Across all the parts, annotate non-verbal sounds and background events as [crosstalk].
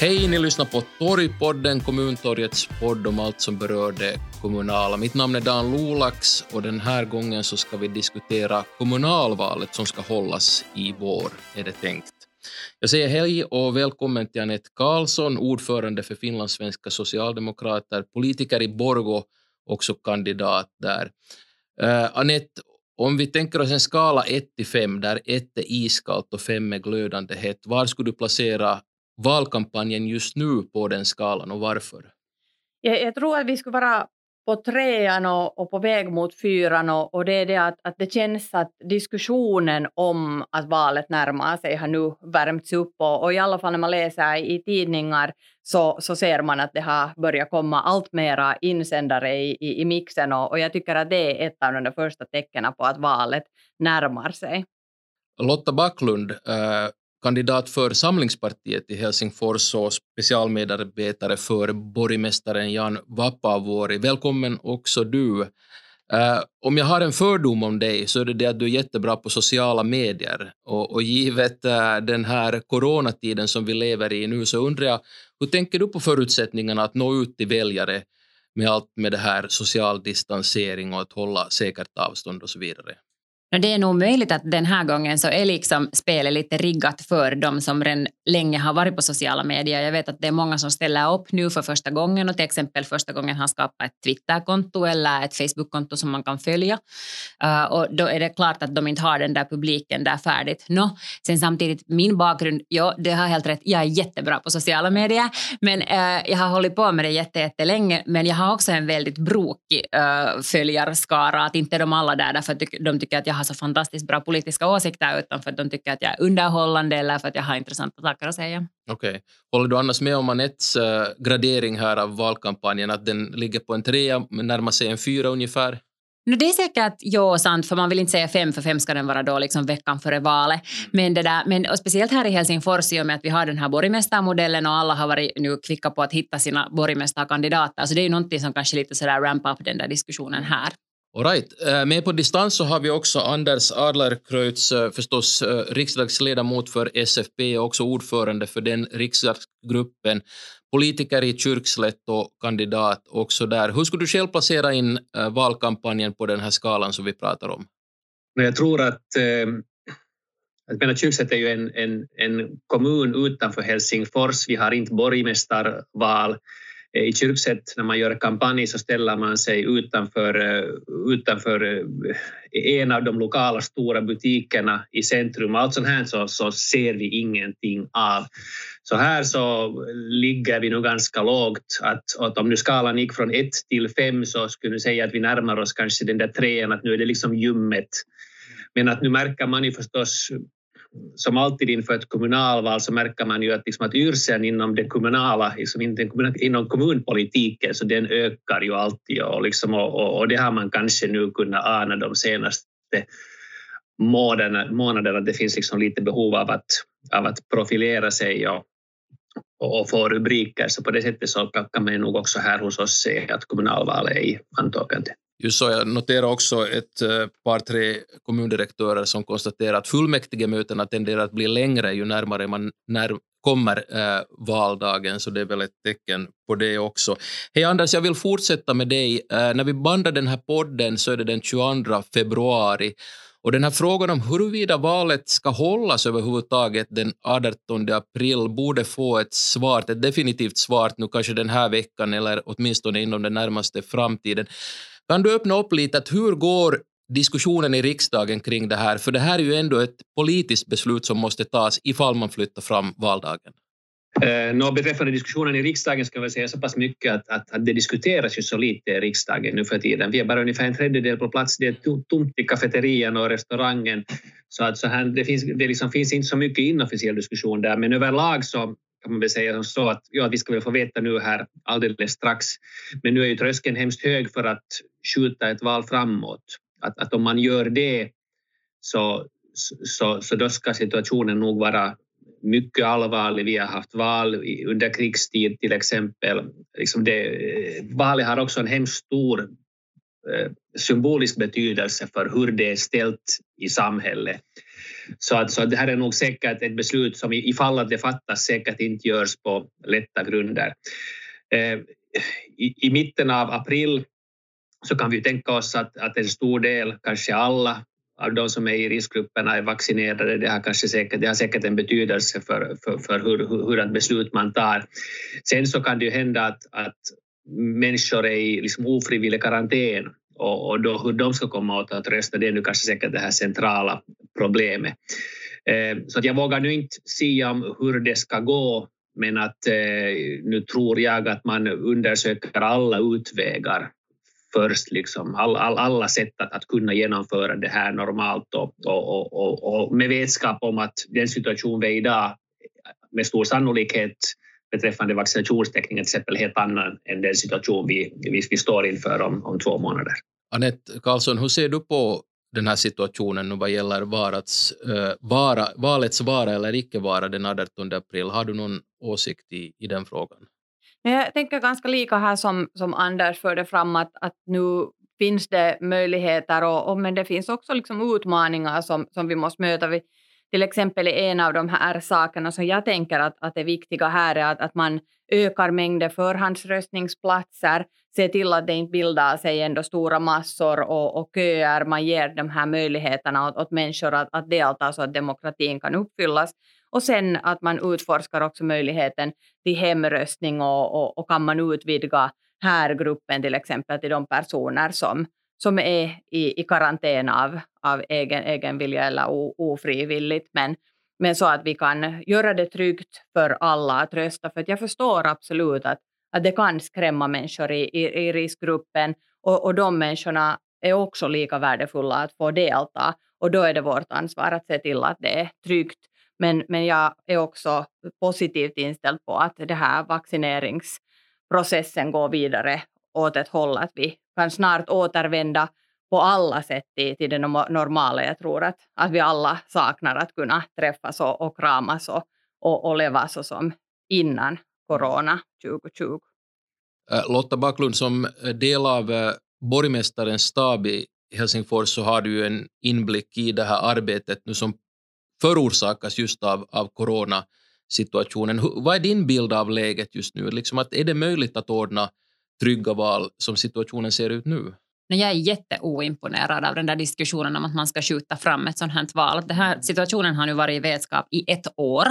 Hej, ni lyssnar på Torgpodden, kommuntorgets podd om allt som berör det kommunala. Mitt namn är Dan Lolax och den här gången så ska vi diskutera kommunalvalet som ska hållas i vår, är det tänkt. Jag säger hej och välkommen till Anette Karlsson, ordförande för finlandssvenska socialdemokrater, politiker i Borgo, också kandidat där. Uh, Anette, om vi tänker oss en skala 1 till 5, där 1 är iskallt och 5 är glödande hett, var skulle du placera valkampanjen just nu på den skalan och varför? Jag, jag tror att vi skulle vara på trean och, och, på väg mot fyran och, och det är det att, att det känns att diskussionen om att valet närmar sig har nu värmts upp och, och i alla fall när man läser i tidningar så, så ser man att det har börjat komma allt mera insändare i, i, i mixen och, och jag tycker att det är ett av de första tecknen på att valet närmar sig. Lotta Backlund, äh, kandidat för Samlingspartiet i Helsingfors och specialmedarbetare för borgmästaren Jan Vapaavuori. Välkommen också du. Uh, om jag har en fördom om dig så är det det att du är jättebra på sociala medier och, och givet uh, den här coronatiden som vi lever i nu så undrar jag hur tänker du på förutsättningarna att nå ut till väljare med allt med det här social distansering och att hålla säkert avstånd och så vidare? Det är nog möjligt att den här gången så är liksom spelet lite riggat för de som redan länge har varit på sociala medier. Jag vet att det är många som ställer upp nu för första gången och till exempel första gången har skapat ett Twitterkonto eller ett Facebookkonto som man kan följa. Uh, och då är det klart att de inte har den där publiken där färdigt. No, sen samtidigt, min bakgrund, ja, det har helt rätt, jag är jättebra på sociala medier, men uh, jag har hållit på med det jättelänge, men jag har också en väldigt brokig uh, följarskara, att inte de alla där därför att de tycker att jag har så fantastiskt bra politiska åsikter utan för att de tycker att jag är underhållande eller för att jag har intressanta saker att säga. Okej. Okay. Håller du annars med om Anettes uh, gradering här av valkampanjen, att den ligger på en trea, närmar sig en fyra ungefär? No, det är säkert ja, sant, för man vill inte säga fem, för fem ska den vara då liksom veckan före valet. Men, det där, men och speciellt här i Helsingfors, i och med att vi har den här borgmästarmodellen och alla har varit nu kvicka på att hitta sina borgmästarkandidater, så det är ju någonting som kanske lite sådär ramp up den där diskussionen här. All right. Eh, med på distans så har vi också Anders Adlercreutz, eh, förstås eh, riksdagsledamot för SFP och också ordförande för den riksdagsgruppen, politiker i Kyrkslätt och kandidat också där. Hur skulle du själv placera in valkampanjen på den här skalan som vi pratar om? Jag tror att jag menar, Kyrkslätt är ju en, en, en kommun utanför Helsingfors. Vi har inte borgmästarval. Eh, I Kyrksätt när man gör kampanj så ställer man sig utanför, eh, utanför eh, en av de lokala stora butikerna i centrum. Allt sånt här så, så ser vi ingenting av. Så här så ligger vi nog ganska lågt. Att, att om nu skalan gick från 1 till 5 så skulle jag säga att vi närmar oss kanske den där trean, att nu är det liksom ljummet. Men att nu märker man ju förstås som alltid inför ett kommunalval så märker man ju att, liksom att yrseln inom det kommunala, liksom inom kommunpolitiken, så den ökar ju alltid och, liksom, och, och det har man kanske nu kunnat ana de senaste månaderna, månaderna det finns liksom lite behov av att, av att profilera sig och, och få rubriker, så på det sättet så kan man nog också här hos oss se att kommunalvalet är i antågande. Just så, jag noterar också ett eh, par, tre kommundirektörer som konstaterar att fullmäktigemötena tenderar att bli längre ju närmare man när kommer eh, valdagen, så det är väl ett tecken på det också. Hej Anders, jag vill fortsätta med dig. Eh, när vi bandar den här podden så är det den 22 februari och den här frågan om huruvida valet ska hållas överhuvudtaget den 18 april borde få ett svar, ett definitivt svar nu kanske den här veckan eller åtminstone inom den närmaste framtiden. Kan du öppna upp lite, att hur går diskussionen i riksdagen kring det här? För det här är ju ändå ett politiskt beslut som måste tas ifall man flyttar fram valdagen. Eh, nå, beträffande diskussionen i riksdagen ska jag säga så pass mycket att, att, att, det diskuteras ju så lite i riksdagen nu för tiden. Vi är bara ungefär en tredjedel på plats. Det är tomt i kafeterian och restaurangen. Så att så här, det, finns, det liksom finns inte så mycket inofficiell diskussion där, men överlag så kan man väl säga så att ja, vi ska väl få veta nu här alldeles strax. Men nu är ju tröskeln hemskt hög för att skjuta ett val framåt. Att, att om man gör det så, så, så då ska situationen nog vara mycket allvarlig. Vi har haft val under krigstid till exempel. Liksom det, valet har också en hemskt stor eh, symbolisk betydelse för hur det är ställt i samhället. Så, att, så det här är nog säkert ett beslut som ifall att det fattas säkert inte görs på lätta grunder. Eh, i, I mitten av april så kan vi tänka oss att, att en stor del, kanske alla, av de som är i riskgrupperna är vaccinerade. Det har, kanske säkert, det har säkert en betydelse för, för, för hur, hur, hur beslut man tar. Sen så kan det ju hända att, att människor är i liksom ofrivillig karantän och, och då hur de ska komma åt att rösta, det är nu kanske säkert det här centrala problemet. Eh, så att jag vågar nu inte säga om hur det ska gå, men att eh, nu tror jag att man undersöker alla utvägar först, liksom, all, all, alla sätt att, att kunna genomföra det här normalt och, och, och, och, med vetskap om att den situation vi är i idag med stor sannolikhet beträffande vaccinationstäckningen till exempel helt annan än den situation vi, vi, vi står inför om, om två månader. Anette Karlsson, hur ser du på den här situationen nu vad gäller varats, äh, vara, valets vara eller icke vara den 18 april? Har du någon åsikt i, i den frågan? Jag tänker ganska lika här som, som Anders förde fram att, att nu finns det möjligheter och, och, men det finns också liksom utmaningar som, som vi måste möta. Vi, till exempel en av de här sakerna som jag tänker att, att är viktiga här är att, att man ökar mängden förhandsröstningsplatser, Se till att det inte bildar sig ändå stora massor och, och köer. Man ger de här möjligheterna åt, åt människor att, att delta så att demokratin kan uppfyllas. Och sen att man utforskar också möjligheten till hemröstning och, och, och kan man utvidga här gruppen till exempel till de personer som, som är i, i karantän av, av egen, egen vilja eller ofrivilligt. Men, men så att vi kan göra det tryggt för alla att rösta. För att jag förstår absolut att, att det kan skrämma människor i, i, i riskgruppen och, och de människorna är också lika värdefulla att få delta. Och då är det vårt ansvar att se till att det är tryggt men, men jag är också positivt inställd på att det här vaccineringsprocessen går vidare åt ett håll att vi kan snart återvända på alla sätt till, till det normala. Jag tror att, att vi alla saknar att kunna träffas och, och kramas och, och, och leva så som innan corona 2020. Äh, Lotta Backlund, som äh, del av äh, borgmästarens stab i Helsingfors så har du en inblick i det här arbetet nu som förorsakas just av, av coronasituationen. Vad är din bild av läget just nu? Liksom att är det möjligt att ordna trygga val som situationen ser ut nu? Jag är jätteoimponerad av den där diskussionen om att man ska skjuta fram ett sånt här val. Den här situationen har nu varit i vetskap i ett år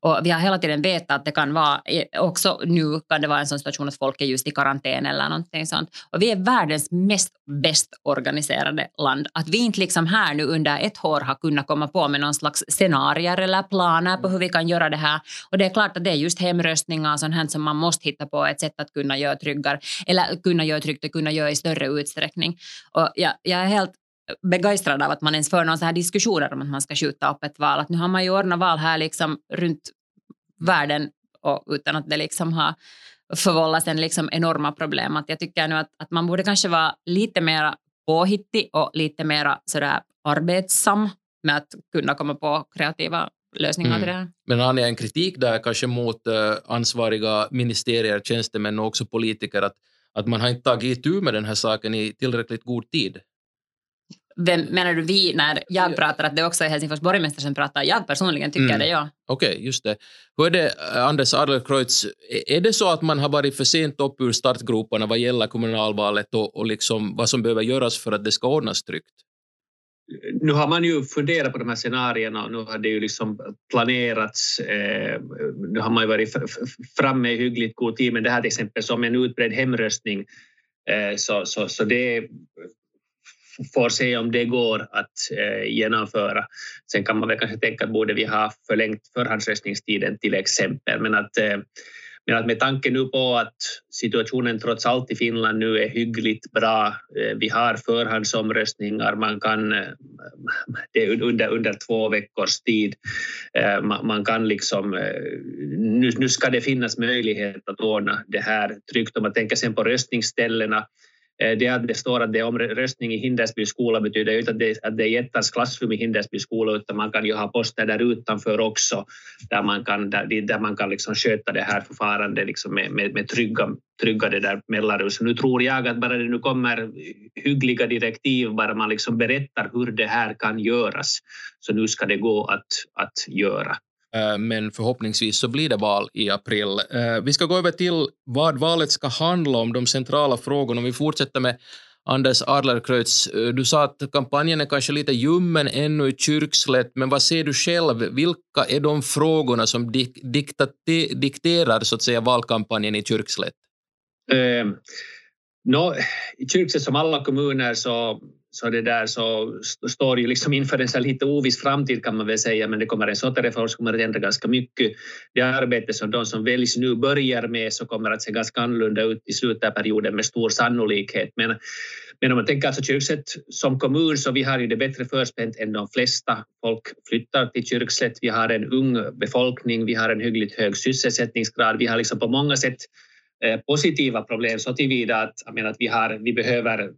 och vi har hela tiden vetat att det kan vara, också nu kan det vara en sån situation att folk är just i karantän eller någonting sånt. Och vi är världens mest bäst organiserade land. Att vi inte liksom här nu under ett år har kunnat komma på med någon slags scenarier eller planer på hur vi kan göra det här. Och det är klart att det är just hemröstningar och sånt här som man måste hitta på ett sätt att kunna göra tryggare, eller kunna göra tryggt och kunna göra i större utsträckning utsträckning. Och jag, jag är helt begeistrad av att man ens för någon så här diskussioner om att man ska skjuta upp ett val. Att nu har man ju ordnat val här liksom runt världen och utan att det liksom har förvållat en liksom enorma problem. Att jag tycker nu att, att man borde kanske vara lite mer påhittig och lite mer sådär arbetsam med att kunna komma på kreativa lösningar mm. till det här. Men har ni en kritik där kanske mot uh, ansvariga ministerier, tjänstemän och också politiker att att man har inte tagit itu med den här saken i tillräckligt god tid. Vem menar du vi när jag pratar att det också är Helsingfors borgmästare som pratar? Jag personligen tycker mm. det, ja. Okej, okay, just det. Hur är det, eh, Anders Adlerkreutz, är det så att man har varit för sent upp ur startgroparna vad gäller kommunalvalet och, och liksom vad som behöver göras för att det ska ordnas tryggt? Nu har man ju funderat på de här scenarierna och nu har det ju liksom planerats. Eh, nu har man ju varit framme i hyggligt god tid, men det här till exempel som en utbredd hemröstning eh, så, så, så det får se om det går att eh, genomföra. Sen kan man väl kanske tänka att borde vi ha förlängt förhandsröstningstiden till exempel, men att eh, men att med tanke nu på att situationen trots allt i Finland nu är hyggligt bra, eh, vi har förhandsomröstningar, man kan eh, det är under, under två veckors tid, eh, man kan liksom, nu, nu ska det finnas möjlighet att ordna det här tryggt. Om man tänker sen på röstningsställena Eh, det att det står att det är omröstning i Hindersby skola betyder ju inte att det, att det är jättans klassrum i Hindersby skola utan man kan ju ha poster där utanför också där man kan, där, där man kan liksom sköta det här förfarandet liksom med, med, med trygga, trygga det där mellanrum. Så nu tror jag att bara det nu kommer hyggliga direktiv, bara man liksom berättar hur det här kan göras, så nu ska det gå att, att göra. Eh, men förhoppningsvis så blir det val i april. Eh, vi ska gå över till vad valet ska handla om, de centrala frågorna. Om vi fortsätter med Anders Adlercreutz, eh, du sa att kampanjen är kanske lite ljummen ännu i Kyrkslätt, men vad ser du själv? Vilka är de frågorna som dik dikterar så att säga, valkampanjen i Kyrkslätt? Eh, no, I Kyrkslätt som alla kommuner så så det där så står ju liksom inför en så lite oviss framtid kan man väl säga, men det kommer en SOTE-reform som kommer att ändra ganska mycket. Det arbete som de som väljs nu börjar med så kommer att se ganska annorlunda ut i slutet av perioden med stor sannolikhet. Men, men om man tänker alltså Kyrkslätt som kommun så vi har ju det bättre förspänt än de flesta. Folk flyttar till Kyrkslätt, vi har en ung befolkning, vi har en hyggligt hög sysselsättningsgrad, vi har liksom på många sätt eh, positiva problem så tillvida att, jag menar, att vi, har, vi behöver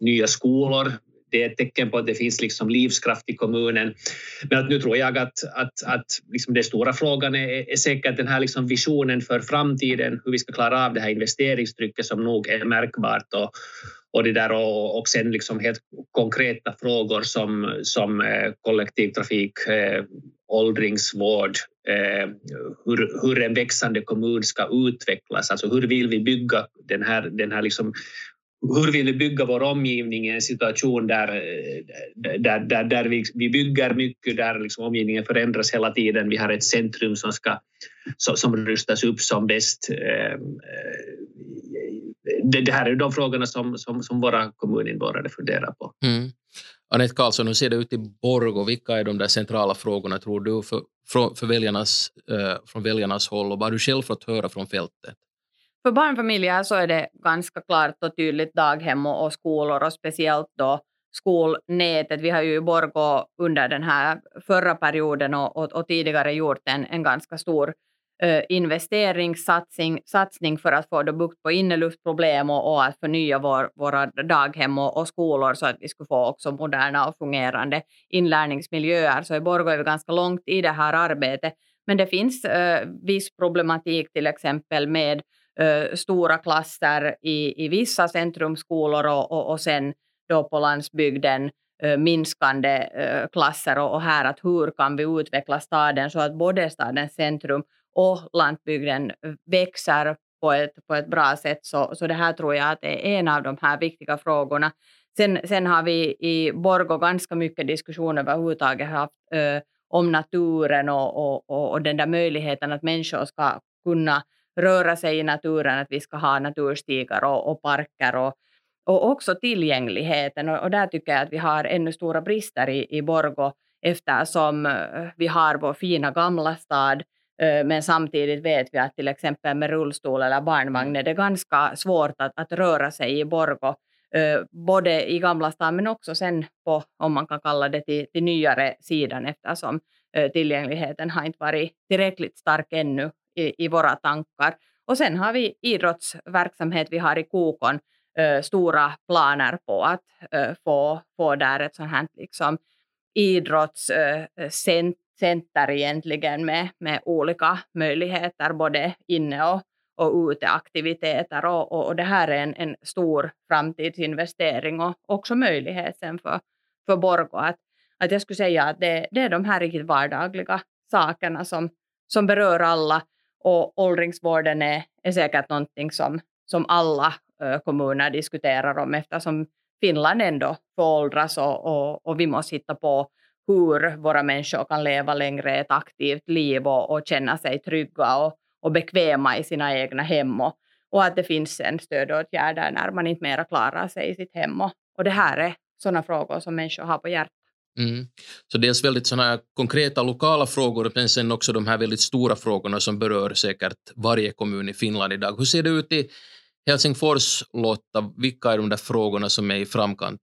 nya skolor. Det är ett tecken på att det finns liksom livskraft i kommunen. Men att nu tror jag att, att, att liksom den stora frågan är, är säkert den här liksom visionen för framtiden, hur vi ska klara av det här investeringstrycket som nog är märkbart och, och, det där och, och sen liksom helt konkreta frågor som, som eh, kollektivtrafik, eh, åldringsvård, eh, hur, hur en växande kommun ska utvecklas. Alltså hur vill vi bygga den här, den här liksom hur vill vi bygga vår omgivning i en situation där, eh, där, där, där vi, vi bygger mycket, där liksom omgivningen förändras hela tiden. Vi har ett centrum som, ska, som rustas upp som bäst. Ehm, eh, det, det här är de frågorna som, som, som våra kommuninvånare funderar på. Mm. Anette Karlsson, hur ser det ut i Borgå? Vilka är de där centrala frågorna, tror du, för, för väljarnas, eh, från väljarnas håll och vad har du själv fått höra från fältet? För barnfamiljer så är det ganska klart och tydligt daghem och, och skolor och speciellt då skolnätet. Vi har ju i Borgå under den här förra perioden och, och, och tidigare gjort en, en ganska stor eh, investeringssatsning satsning för att få bukt på inneluftproblem och, och att förnya vår, våra daghem och, och, skolor så att vi skulle få också moderna och fungerande inlärningsmiljöer. Så i Borgå är vi ganska långt i det här arbetet. Men det finns eh, viss problematik till exempel med stora klasser i, i vissa centrumskolor och, och, och sen då på landsbygden minskande klasser och, och här att hur kan vi utveckla staden så att både stadens centrum och landsbygden växer på ett, på ett bra sätt. Så, så det här tror jag att är en av de här viktiga frågorna. Sen, sen har vi i Borgå ganska mycket diskussion överhuvudtaget haft ö, om naturen och, och, och, och den där möjligheten att människor ska kunna röra sig i naturen, att vi ska ha naturstigar och, och parker och, och också tillgängligheten. Och, och, där tycker jag att vi har ännu stora brister i, i Borgå eftersom eh, vi har vår fina gamla stad eh, men samtidigt vet vi att till exempel med rullstol eller barnvagn är det ganska svårt att, att röra sig i Borgå eh, både i Gamla stan men också sen på, om man kan kalla det till, till nyare sidan eftersom tillgängligheten har inte varit tillräckligt stark ännu i, i våra tankar. Och sen har vi idrottsverksamhet, vi har i Kokon äh, stora planer på att äh, få, få där ett sånt här liksom, idrottscenter äh, egentligen med, med olika möjligheter både inne och, och uteaktiviteter och, och, och det här är en, en stor framtidsinvestering och också möjlighet sen för, för Borgå att, att jag skulle säga att det, det är de här riktigt vardagliga sakerna som, som berör alla och åldringsvården är, är säkert någonting som, som alla kommuner diskuterar om eftersom Finland ändå föråldras och, och, och vi måste hitta på hur våra människor kan leva längre ett aktivt liv och, och känna sig trygga och, och bekväma i sina egna hem och, och att det finns en stödåtgärder när man inte mera klarar sig i sitt hem. Och, och det här är sådana frågor som människor har på hjärtat. Mm. Så dels väldigt såna konkreta lokala frågor, men sen också de här väldigt stora frågorna som berör säkert varje kommun i Finland idag. Hur ser det ut i Helsingfors, Lotta? Vilka är de där frågorna som är i framkant?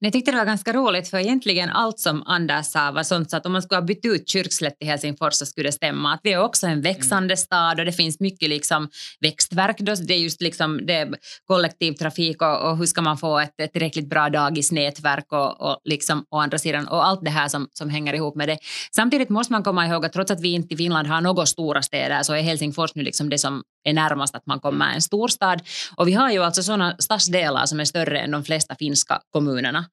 Jag tyckte det var ganska roligt för egentligen allt som Anders sa var sånt så att om man skulle ha bytt ut Kyrkslätt i Helsingfors så skulle det stämma. Att vi är också en växande mm. stad och det finns mycket liksom växtverk. Då. Det är just liksom det kollektivtrafik och, och hur ska man få ett, ett tillräckligt bra dagisnätverk och, och liksom å andra sidan och allt det här som, som hänger ihop med det. Samtidigt måste man komma ihåg att trots att vi inte i Finland har några stora städer så är Helsingfors nu liksom det som är närmast att man kommer en storstad. Och vi har ju alltså sådana stadsdelar som är större än de flesta finska kommunerna.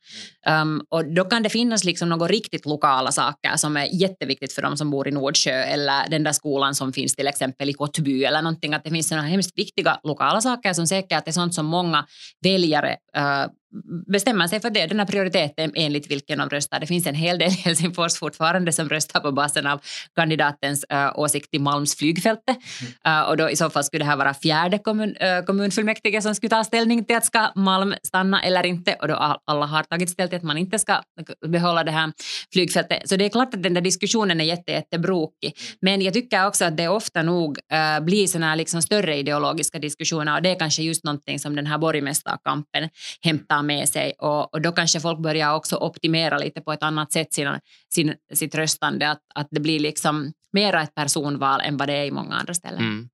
Um, ehm, och då kan det finnas liksom några riktigt lokala saker som är jätteviktigt för de som bor i Nordsjö eller den där skolan som finns till exempel i Kottby eller någonting. Att det finns några hemskt viktiga lokala saker som säkert är sånt som många väljare uh, bestämmer sig för det, den här prioriteten enligt vilken de röstar. Det finns en hel del i Helsingfors fortfarande som röstar på basen av kandidatens uh, åsikt i Malms flygfältet. Mm. Uh, och då i så fall skulle det här vara fjärde kommun, uh, kommunfullmäktige som skulle ta ställning till att ska Malm stanna eller inte och då alla har tagit ställning till att man inte ska behålla det här flygfältet. Så det är klart att den där diskussionen är jätte, jättebrokig. Men jag tycker också att det ofta nog uh, blir såna liksom större ideologiska diskussioner och det är kanske just någonting som den här borgmästarkampen hämtar med sig och, och då kanske folk börjar också optimera lite på ett annat sätt sina, sin, sitt röstande, att, att det blir liksom mera ett personval än vad det är i många andra ställen. Mm.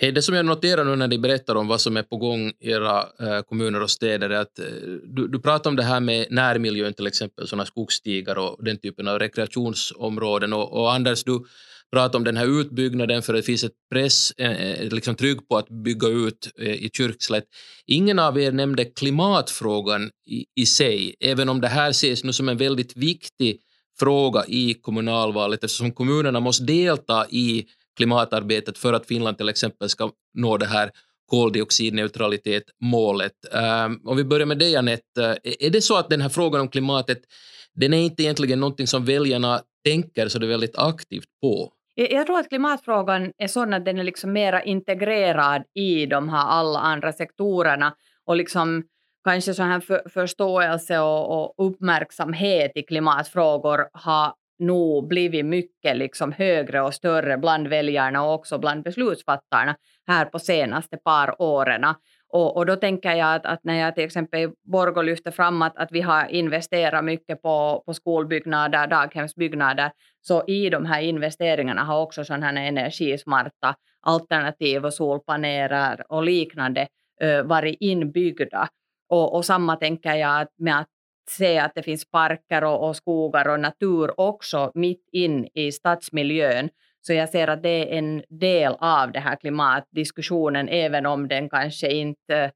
Det som jag noterar nu när ni berättar om vad som är på gång i era eh, kommuner och städer är att eh, du, du pratar om det här med närmiljön, till exempel sådana skogsstigar och den typen av rekreationsområden. Och, och Anders, du prata om den här utbyggnaden för det finns ett press, eh, eh liksom tryck på att bygga ut eh, i Kyrkslätt. Ingen av er nämnde klimatfrågan i, i sig, även om det här ses nu som en väldigt viktig fråga i kommunalvalet eftersom kommunerna måste delta i klimatarbetet för att Finland till exempel ska nå det här koldioxidneutralitet-målet. Um, ehm, om vi börjar med dig, Anette. Är det så att den här frågan om klimatet den är inte egentligen någonting som väljarna tänker så det är väldigt aktivt på? Jag tror att klimatfrågan är sån att den är liksom mera integrerad i de här alla andra sektorerna och liksom kanske så här för, förståelse och, och, uppmärksamhet i klimatfrågor har nog blivit mycket liksom högre och större bland väljarna och också bland beslutsfattarna här på senaste par åren. Och, och då tänker jag att, att, när jag till exempel i Borgå lyfter fram att, att vi har investerat mycket på, på skolbyggnader, daghemsbyggnader, så i de här investeringarna har också sådana här energismarta alternativ och solpaneler och liknande uh, varit inbyggda. Och, och samma tänker jag med att se att det finns parker och, och skogar och natur också mitt in i stadsmiljön så jag ser att det är en del av den här klimatdiskussionen, även om den kanske inte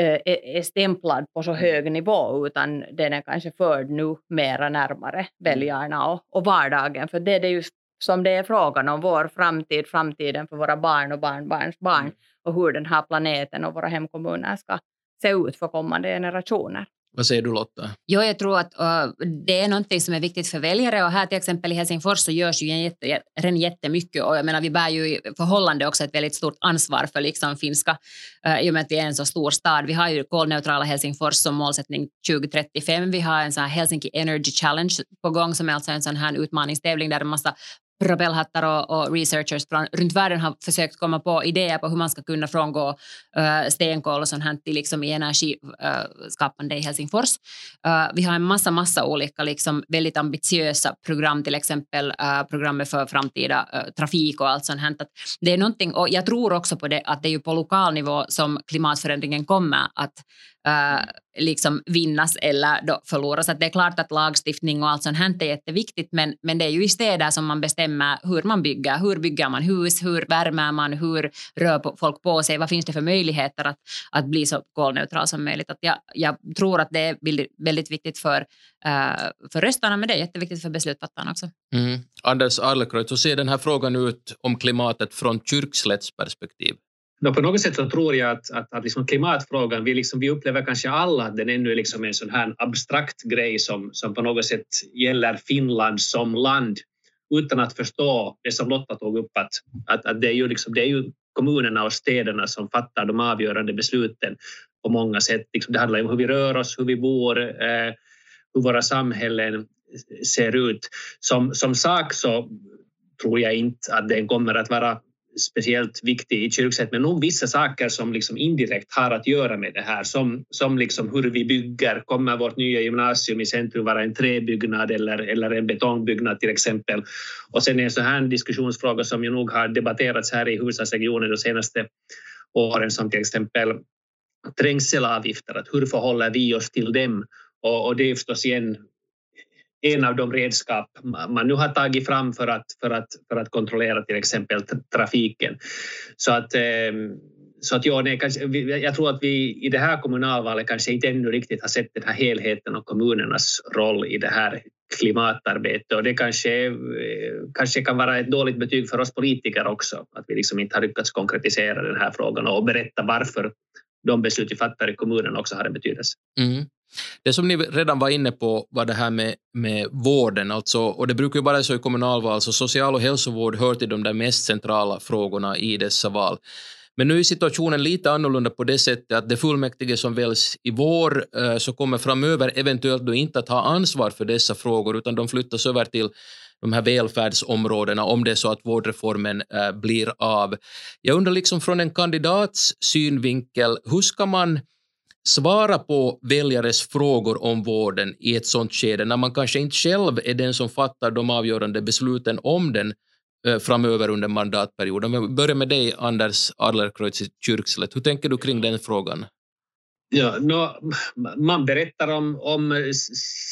äh, är stämplad på så hög nivå, utan den är kanske förd nu mera närmare mm. väljarna och, och vardagen. För det är det just som det är frågan om, vår framtid, framtiden för våra barn och barnbarns barn mm. och hur den här planeten och våra hemkommuner ska se ut för kommande generationer. Vad säger du Lotta? Jo, jag tror att uh, det är någonting som är viktigt för väljare och här till exempel i Helsingfors så görs ju jätte, redan jättemycket och jag menar vi bär ju i förhållande också ett väldigt stort ansvar för liksom finska uh, i och med att vi är en så stor stad. Vi har ju kolneutrala Helsingfors som målsättning 2035. Vi har en sån här Helsinki Energy Challenge på gång som är alltså en sån här utmaningstävling där en massa rebellhattar och, och, researchers runt världen har försökt komma på idéer på hur man ska kunna frångå eh, uh, stenkol och sånt här till liksom i energiskapande eh, uh, i Helsingfors. Uh, vi har en massa, massa olika liksom väldigt ambitiösa program, till exempel uh, programmet för framtida uh, trafik och allt sånt här. Att det är någonting, och jag tror också på det att det är ju på lokal nivå som klimatförändringen kommer att uh, liksom vinnas eller då förloras. Att det är klart att lagstiftning och allt sånt här är jätteviktigt men, men det är ju i städer som man bestämmer hur man bygger. Hur bygger man hus? Hur värmer man? Hur rör folk på sig? Vad finns det för möjligheter att, att bli så kolneutral som möjligt? Att jag, jag tror att det är väldigt viktigt för, uh, för röstarna men det är jätteviktigt för beslutsfattarna också. Mm. Anders Arlekreutz, hur ser den här frågan ut om klimatet från Kyrkslätts perspektiv? No, på något sätt så tror jag att, att, att liksom klimatfrågan, vi, liksom, vi upplever kanske alla att den ännu är liksom en sån här abstrakt grej som, som på något sätt gäller Finland som land utan att förstå det som Lotta tog upp att, att, att det, är ju liksom, det är ju kommunerna och städerna som fattar de avgörande besluten på många sätt. Liksom det handlar om hur vi rör oss, hur vi bor, eh, hur våra samhällen ser ut. Som, som sak så tror jag inte att den kommer att vara speciellt viktig i kyrksätt, men nog vissa saker som liksom indirekt har att göra med det här, som, som liksom hur vi bygger. Kommer vårt nya gymnasium i centrum vara en träbyggnad eller, eller en betongbyggnad till exempel? Och sen en sån här diskussionsfråga som ju nog har debatterats här i huvudstadsregionen de senaste åren, som till exempel trängselavgifter, att hur förhåller vi oss till dem? Och, och det är förstås igen en av de redskap man nu har tagit fram för att, för att, för att kontrollera till exempel trafiken. Så att, ehm, så att ja, nej, kanske, jag tror att vi i det här kommunalvalet kanske inte ännu riktigt har sett den här helheten och kommunernas roll i det här klimatarbetet och det kanske, eh, kanske kan vara ett dåligt betyg för oss politiker också, att vi liksom inte har lyckats konkretisera den här frågan och berätta varför de beslut vi fattar i kommunen också har en betydelse. Mm. Det som ni redan var inne på var det här med, med vården, alltså, och det brukar ju vara så i kommunalval, så social och hälsovård hör till de där mest centrala frågorna i dessa val. Men nu är situationen lite annorlunda på det sättet att det fullmäktige som väljs i vår eh, så kommer framöver eventuellt då inte att ha ansvar för dessa frågor utan de flyttas över till de här välfärdsområdena om det är så att vårdreformen eh, blir av. Jag undrar liksom från en kandidats synvinkel, hur ska man svara på väljares frågor om vården i ett sånt skede när man kanske inte själv är den som fattar de avgörande besluten om den eh, framöver under mandatperioden. Vi börjar med dig, Anders Adlercreutz i Kyrkslätt. Hur tänker du kring den frågan? Ja, no, man berättar om, om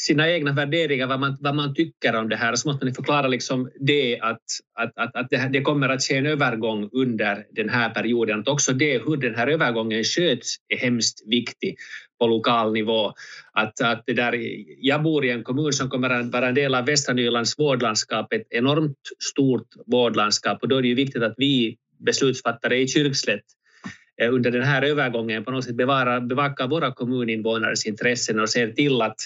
sina egna värderingar, vad man, vad man tycker om det här, så måste man förklara liksom det att, att, att, att det, det, kommer att ske en övergång under den här perioden. Att också det, hur den här övergången sköts är hemskt viktigt på lokal nivå. Att, att det där, jag bor i en kommun som kommer att vara en del av Västra Nylands vårdlandskap, ett enormt stort vårdlandskap och då är det ju viktigt att vi beslutsfattare i Kyrkslätt Eh, under den här övergången på något sätt bevara, bevaka våra kommuninvånares intressen och ser till att,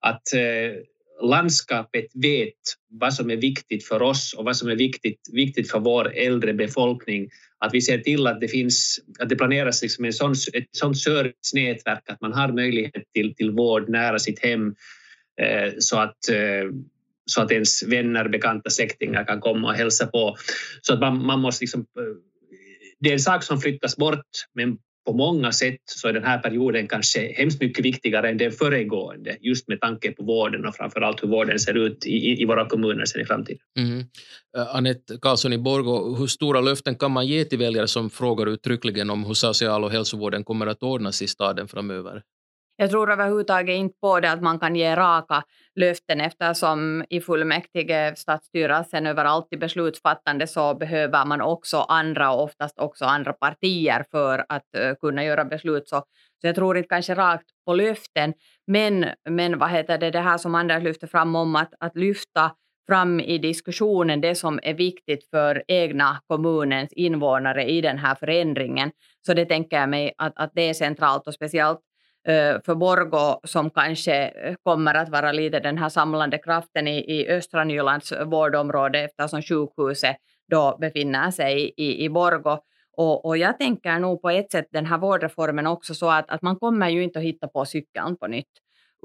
att eh, landskapet vet vad som är viktigt för oss och vad som är viktigt, viktigt för vår äldre befolkning. Att vi ser till att det, finns, att det planeras liksom en sån, ett sånt servicenätverk att man har möjlighet till, till vård nära sitt hem eh, så att eh, så att ens vänner, bekanta, släktingar kan komma och hälsa på. Så att man, man måste liksom det är en sak som flyttas bort, men på många sätt så är den här perioden kanske hemskt mycket viktigare än den föregående, just med tanke på vården och framför allt hur vården ser ut i, i våra kommuner sen i framtiden. Mm. Anette Karlsson i Borgå, hur stora löften kan man ge till väljare som frågar uttryckligen om hur social och hälsovården kommer att ordnas i staden framöver? Jag tror överhuvudtaget inte på det att man kan ge raka löften eftersom i fullmäktige, stadsstyrelsen, överallt i beslutsfattande så behöver man också andra och oftast också andra partier för att uh, kunna göra beslut. Så, så jag tror inte kanske rakt på löften, men, men vad heter det, det här som Anders lyfte fram om att, att lyfta fram i diskussionen det som är viktigt för egna kommunens invånare i den här förändringen. Så det tänker jag mig att, att det är centralt och speciellt för Borgo som kanske kommer att vara lite den här samlande kraften i, i östra Nylands vårdområde eftersom sjukhuset då befinner sig i, i Borgo. Och, och, jag tänker nog på ett sätt den här vårdreformen också så att, att man kommer ju inte att hitta på cykeln på nytt.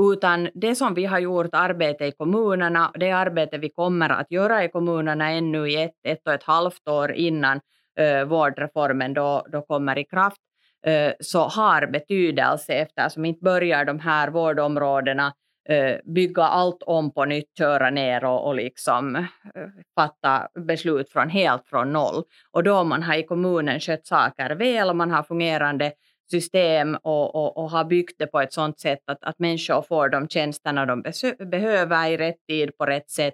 Utan det som vi har gjort arbete i kommunerna, det arbete vi kommer att göra i kommunerna ännu i ett, ett och ett halvt år innan eh, vårdreformen då, då kommer i kraft, Eh, så har betydelse eftersom inte börjar de här vårdområdena eh, bygga allt om på nytt, köra ner och, och liksom eh, fatta beslut från helt från noll. Och då man har i kommunen skött saker väl och man har fungerande system och, och, och har byggt det på ett sådant sätt att, att människor får de tjänsterna de behöver i rätt tid på rätt sätt.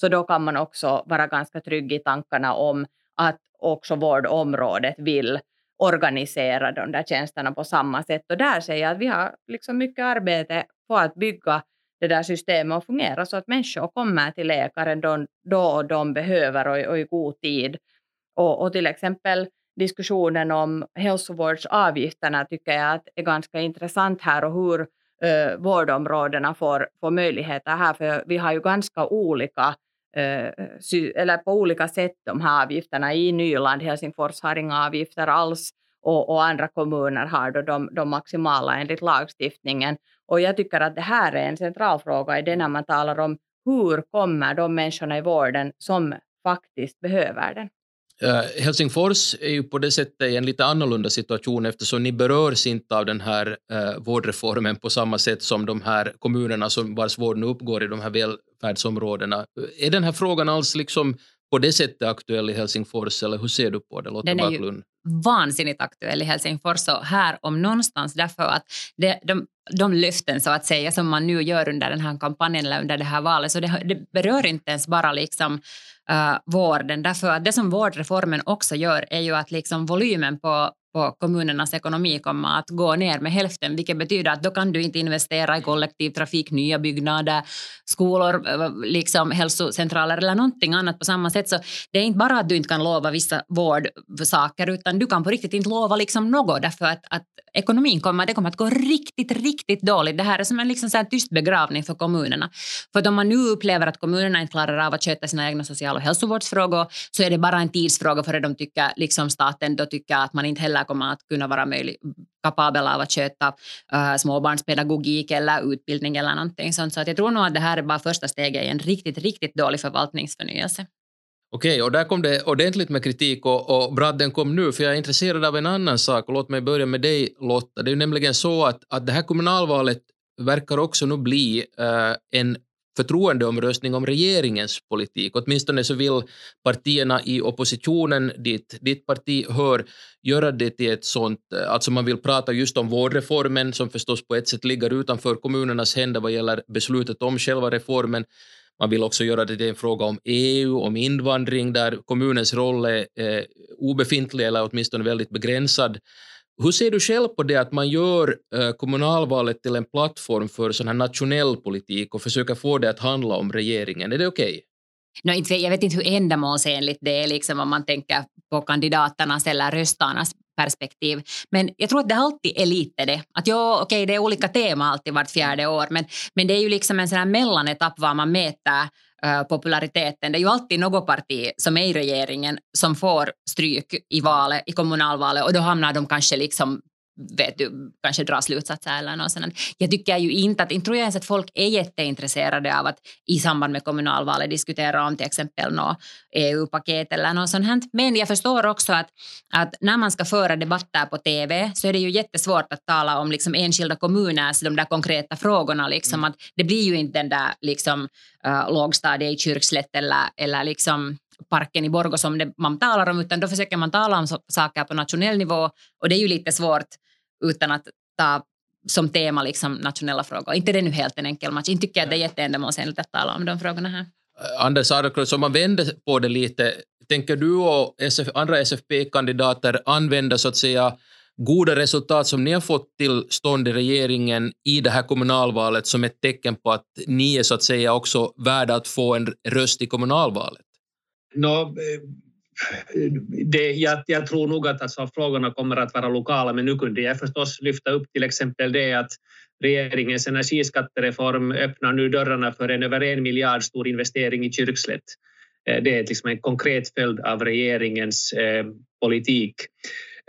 Så då kan man också vara ganska trygg i tankarna om att också vårdområdet vill organisera de där tjänsterna på samma sätt. Och där ser jag att vi har liksom mycket arbete på att bygga det där systemet att fungera så att människor kommer till läkaren då, då de behöver och, och i god tid. Och, och, till exempel diskussionen om hälsovårdsavgifterna tycker jag att är ganska intressant här och hur eh, vårdområdena får, får möjligheter här, för vi har ju ganska olika Eh, eller på olika sätt de här avgifterna. I Nyland, Helsingfors har inga avgifter alls och, och andra kommuner har då de, de maximala enligt lagstiftningen. Och jag tycker att det här är en central fråga i det när man talar om hur kommer de människorna i vården som faktiskt behöver den. Uh, Helsingfors är ju på det sättet i en lite annorlunda situation eftersom ni berörs inte av den här uh, vårdreformen på samma sätt som de här kommunerna som vars vård nu uppgår i de här välfärdsområdena. Är den här frågan alls liksom på det sättet aktuell i Helsingfors eller hur ser du på det Lotta Den är ju vansinnigt aktuell i Helsingfors och här om någonstans därför att det, de, de löften så att säga som man nu gör under den här kampanjen eller under det här valet. Så det, det berör inte ens bara liksom uh, vården. Därför att det som vårdreformen också gör är ju att liksom volymen på på kommunernas ekonomi kommer att gå ner med hälften, vilket betyder att då kan du inte investera i kollektivtrafik, nya byggnader, skolor, eh, eh, liksom hälsocentraler eller någonting annat på samma sätt. Så det är inte bara att du inte kan lova vissa vårdsaker, utan du kan på riktigt inte lova liksom något, därför att, att ekonomin kommer, det kommer att gå riktigt, riktigt dåligt. Det här är som en liksom så tyst begravning för kommunerna. För om man nu upplever att kommunerna inte klarar av att sköta sina egna social och hälsovårdsfrågor, så är det bara en tidsfråga före de tycker, liksom staten då tycker att man inte heller kommer att kunna vara möjlig, kapabel av att sköta uh, småbarnspedagogik eller utbildning eller någonting sånt. Så att jag tror nog att det här är bara första steget i en riktigt, riktigt dålig förvaltningsförnyelse. Okej, och där kom det ordentligt med kritik och, och bradden kom nu, för jag är intresserad av en annan sak. Och låt mig börja med dig Lotta. Det är ju nämligen så att, att det här kommunalvalet verkar också nu bli eh, en förtroendeomröstning om regeringens politik. Åtminstone så vill partierna i oppositionen, dit ditt parti hör, göra det till ett sånt, eh, alltså man vill prata just om vårdreformen som förstås på ett sätt ligger utanför kommunernas händer vad gäller beslutet om själva reformen. Man vill också göra det till en fråga om EU, om invandring där kommunens roll är eh, obefintlig eller åtminstone väldigt begränsad. Hur ser du själv på det att man gör eh, kommunalvalet till en plattform för sån här nationell politik och försöker få det att handla om regeringen? Är det okej? Okay? No, jag vet inte hur ändamålsenligt det är liksom om man tänker på kandidaternas eller röstarnas perspektiv. Men jag tror att det alltid är lite det. Att ja, okej, okay, det är olika tema alltid vart fjärde år, men, men det är ju liksom en sån här mellanetapp var man mäter uh, populariteten. Det är ju alltid något parti som är i regeringen som får stryk i valet, i kommunalvalet och då hamnar de kanske liksom vet du, kanske dra slutsatser eller något sånt. Jag tycker ju inte att, inte tror jag ens att folk är jätteintresserade av att i samband med kommunalvalet diskutera om till exempel något EU-paket eller något sånt. Men jag förstår också att, att när man ska föra debatter på TV så är det ju jättesvårt att tala om liksom enskilda kommuners de där konkreta frågorna. Liksom, mm. att det blir ju inte den där liksom, uh, lågstadiet i Kyrkslätt eller, eller liksom parken i Borgå som man talar om, utan då försöker man tala om saker på nationell nivå och det är ju lite svårt utan att ta som tema liksom nationella frågor. Inte det är nu helt en enkel match. Inte tycker jag att det är jätteändamålsenligt att tala om de frågorna här. Eh, Anders Adlercreutz, om man vänder på det lite, tänker du och SF, andra SFP-kandidater använda så att säga goda resultat som ni har fått till stånd i regeringen i det här kommunalvalet som ett tecken på att ni är så att säga också värda att få en röst i kommunalvalet? No, det, jag, jag, tror nog att alltså, frågorna kommer att vara lokala, men nu kunde jag förstås lyfta upp till exempel det att regeringens energiskattereform öppnar nu dörrarna för en över en miljard stor investering i Kyrkslätt. Eh, det är liksom en konkret följd av regeringens eh, politik.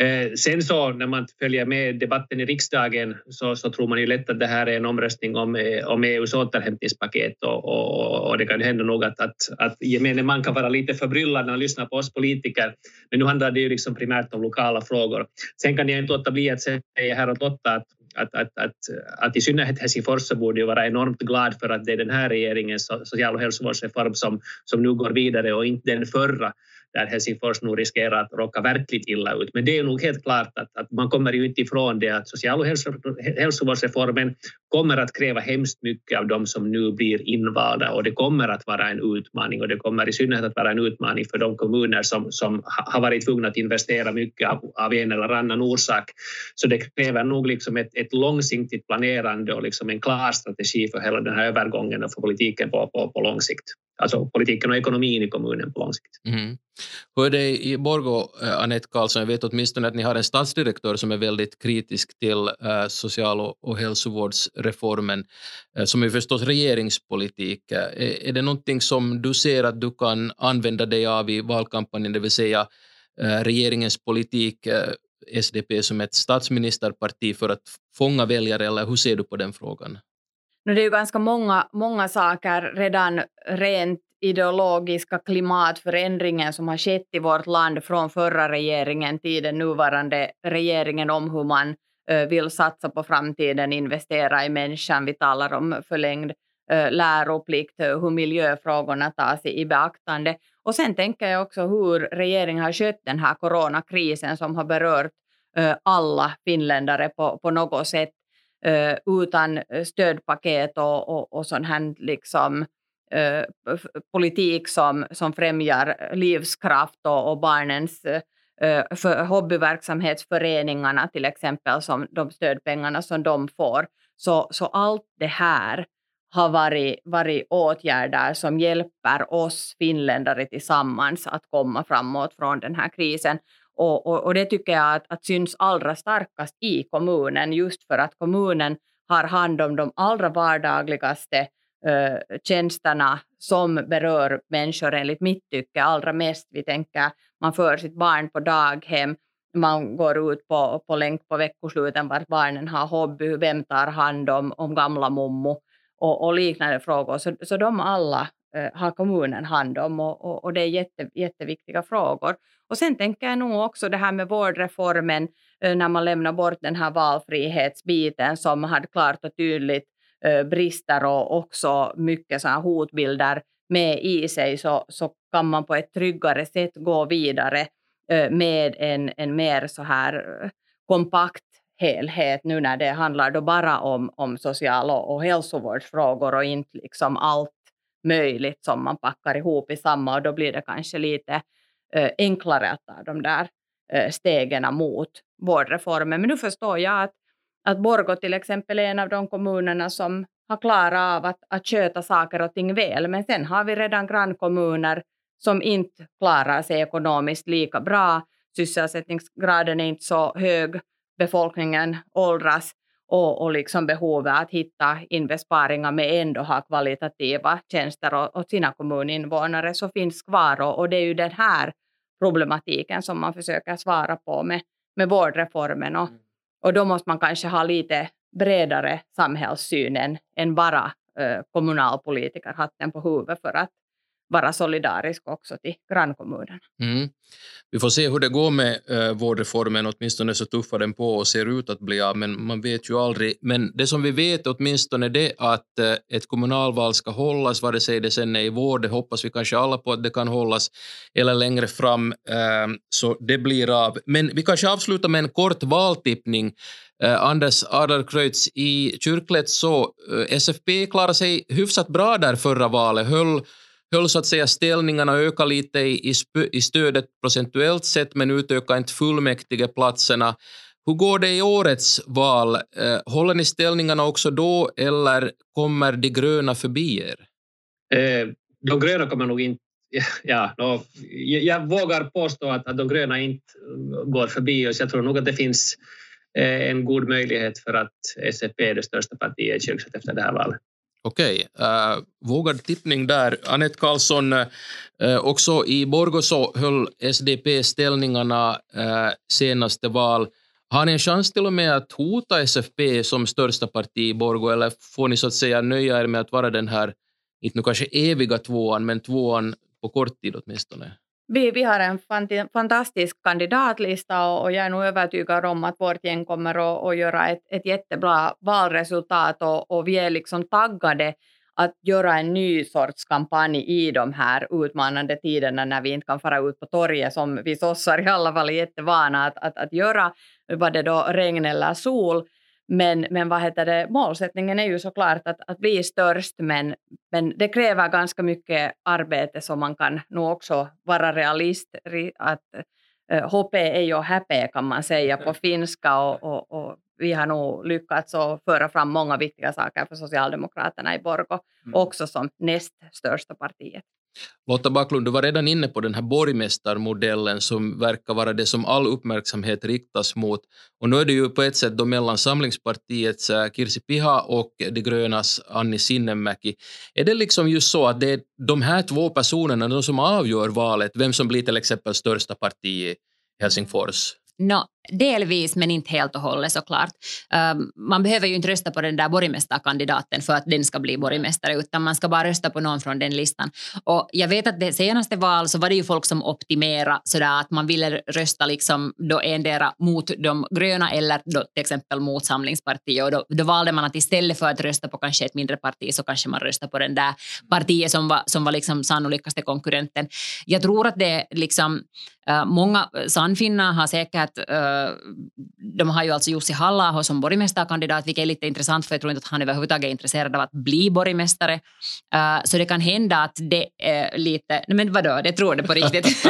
Eh, sen så när man följer med debatten i riksdagen så, så, tror man ju lätt att det här är en omröstning om, eh, om EUs återhämtningspaket och, och, och det kan hända nog att, att, att gemene man kan vara lite förbryllad när man lyssnar på oss politiker. Men nu handlar det ju liksom primärt om lokala frågor. Sen kan jag inte låta bli att säga här åt Lotta att att, att, att, att i synnerhet Helsingfors så borde ju vara enormt glad för att det är den här regeringens social och hälsovårdsreform som, som nu går vidare och inte den förra där Helsingfors nu riskerar att råka verkligt illa ut. Men det är nog helt klart att, att man kommer ju inte ifrån det att social och hälso, hälsovårdsreformen kommer att kräva hemskt mycket av de som nu blir invalda och det kommer att vara en utmaning och det kommer i synnerhet att vara en utmaning för de kommuner som, som har varit tvungna att investera mycket av, av en eller annan orsak. Så det kräver nog liksom ett, ett långsiktigt planerande och liksom en klar strategi för hela den här övergången och för politiken på, på, på lång sikt alltså politiken och ekonomin i kommunen på lång sikt. Mm. Hur i Borgå, eh, Anette Karlsson? Jag vet åtminstone att ni har en stadsdirektör som är väldigt kritisk till eh, social och, och hälsovårdsreformen, eh, som är förstås regeringspolitik. Är det någonting som du ser att du kan använda dig av i valkampanjen, det vill säga regeringens politik, SDP som ett statsministerparti för att fånga väljare, eller hur ser du på den frågan? Det är ju ganska många, många saker redan rent ideologiska klimatförändringen som har skett i vårt land från förra regeringen till den nuvarande regeringen om hur man eh, vill satsa på framtiden, investera i människan. Vi talar om förlängd eh, läroplikt, eh, hur miljöfrågorna tas i beaktande. Och sen tänker jag också hur regeringen har skött den här coronakrisen som har berört alla finländare på, på något sätt utan stödpaket och, och, och sån här liksom, politik som, som främjar livskraft och, och barnens för hobbyverksamhetsföreningarna till exempel, som de stödpengarna som de får. Så, så allt det här har varit, varit åtgärder som hjälper oss finländare tillsammans att komma framåt från den här krisen. Och, och, och det tycker jag att, att syns allra starkast i kommunen, just för att kommunen har hand om de allra vardagligaste eh, tjänsterna som berör människor enligt mitt tycke allra mest. Vi tänker man för sitt barn på daghem, man går ut på, på länk på veckosluten vart barnen har hobby, vem tar hand om, om gamla mommo och, och liknande frågor. Så, så de alla Eh, har kommunen hand om och, och, och, det är jätte, jätteviktiga frågor. Och sen tänker jag nog också det här med vårdreformen eh, när man lämnar bort den här valfrihetsbiten som hade klart och tydligt eh, brister och också mycket såna hotbilder med i sig så, så kan man på ett tryggare sätt gå vidare med en, en mer så här kompakt helhet nu när det handlar då bara om, om social och, och hälsovårdsfrågor och inte liksom allt möjligt som man packar ihop i samma och då blir det kanske lite eh, enklare att ta de där eh, stegen mot vårdreformen. Men nu förstår jag att, att Borgå till exempel är en av de kommunerna som har klarat av att, att sköta saker och ting väl, men sen har vi redan grannkommuner som inte klarar sig ekonomiskt lika bra. Sysselsättningsgraden är inte så hög befolkningen åldras och, och liksom behovet att hitta inbesparingar med ändå ha kvalitativa tjänster åt sina kommuninvånare så finns kvar och, och, det är ju den här problematiken som man försöker svara på med, med vårdreformen och, mm. och då måste man kanske ha lite bredare samhällssyn än, än bara eh, kommunalpolitikerhatten på huvudet för att vara solidarisk också till grannkommunerna. Mm. Vi får se hur det går med äh, vårdreformen, åtminstone så tuffar den på och ser ut att bli av, men man vet ju aldrig. Men det som vi vet åtminstone det att äh, ett kommunalval ska hållas, vare sig det sen är i vår, det hoppas vi kanske alla på att det kan hållas, eller längre fram, äh, så det blir av. Men vi kanske avslutar med en kort valtippning. Uh, Anders Adlercreutz, i Kyrklet så uh, SFP klarade sig hyfsat bra där förra valet, höll höll så att säga ställningarna ökade lite i, i stödet procentuellt sett men utökade inte fullmäktigeplatserna. Hur går det i årets val? Eh, håller ni ställningarna också då eller kommer de gröna förbi er? Eh, de gröna kommer nog inte [laughs] Ja, no, jag vågar påstå att, att de gröna inte går förbi oss. Jag tror nog att det finns eh, en god möjlighet för att SFP är det största partiet i efter det här valet. Okej, okay. vågad tippning där. Anette Karlsson, eh, eh, också i Borgå så höll SDP ställningarna senaste val. Har ni en chans till och med att hota SFP som största parti i Borgå eller får ni så att säga nöja er med att vara den här, inte nu kanske eviga tvåan, men tvåan på kort tid åtminstone? Vi, vi har en fantastisk kandidatlista och, och jag är nog övertygad om att vårt gäng kommer att, att göra ett, ett jättebra valresultat och, och vi är liksom taggade att göra en ny sorts kampanj i de här utmanande tiderna när vi inte kan fara ut på torget som vi sossar i alla fall är jättevana att, att, att göra, var det då regn eller sol. Men, men vad heter det, målsättningen är ju såklart att, att bli störst, men, men det kräver ganska mycket arbete så man kan nog också vara realist. Att, uh, HP är ju häpe kan man säga på finska och, och, och vi har nog lyckats att föra fram många viktiga saker för Socialdemokraterna i Borgå, mm. också som näst största partiet. Lotta Backlund, du var redan inne på den här borgmästarmodellen som verkar vara det som all uppmärksamhet riktas mot. Och nu är det ju på ett sätt då mellan Samlingspartiets eh, Kirsi Piha och De grönas Anni Sinnemäki. Är det liksom just så att det är de här två personerna de som avgör valet, vem som blir till exempel största parti i Helsingfors? No, delvis, men inte helt och hållet såklart. Um, man behöver ju inte rösta på den där borgmästarkandidaten för att den ska bli borgmästare, utan man ska bara rösta på någon från den listan. Och jag vet att det senaste val så var det ju folk som optimerade sådär att man ville rösta liksom då endera mot de gröna eller då till exempel mot Samlingspartiet. Och då, då valde man att istället för att rösta på kanske ett mindre parti så kanske man röstar på den där partiet som var, som var liksom sannolikaste konkurrenten. Jag tror att det liksom Uh, många eh, sannfinnar har säkert, uh, de har ju alltså Jussi halla som borgmästarkandidat, vilket är lite intressant för jag tror inte att han överhuvudtaget är intresserad av att bli borgmästare. Uh, så det kan hända att det är lite, nej men vadå, det tror det på riktigt. [laughs]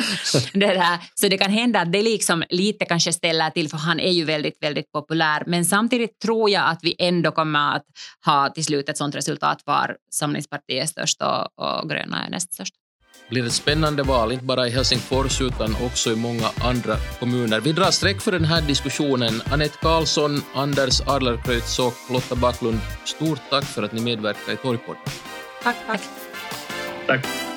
[laughs] det där. Så det kan hända att det liksom lite kanske ställer till, för han är ju väldigt, väldigt populär. Men samtidigt tror jag att vi ändå kommer att ha till slut ett sånt resultat var Samlingspartiet är störst och, och gröna är näst störst blir ett spännande val, inte bara i Helsingfors utan också i många andra kommuner. Vi drar streck för den här diskussionen. Anette Karlsson, Anders Adlercreutz och Lotta Backlund, stort tack för att ni medverkar i Torgpodden. Tack, tack. Tack.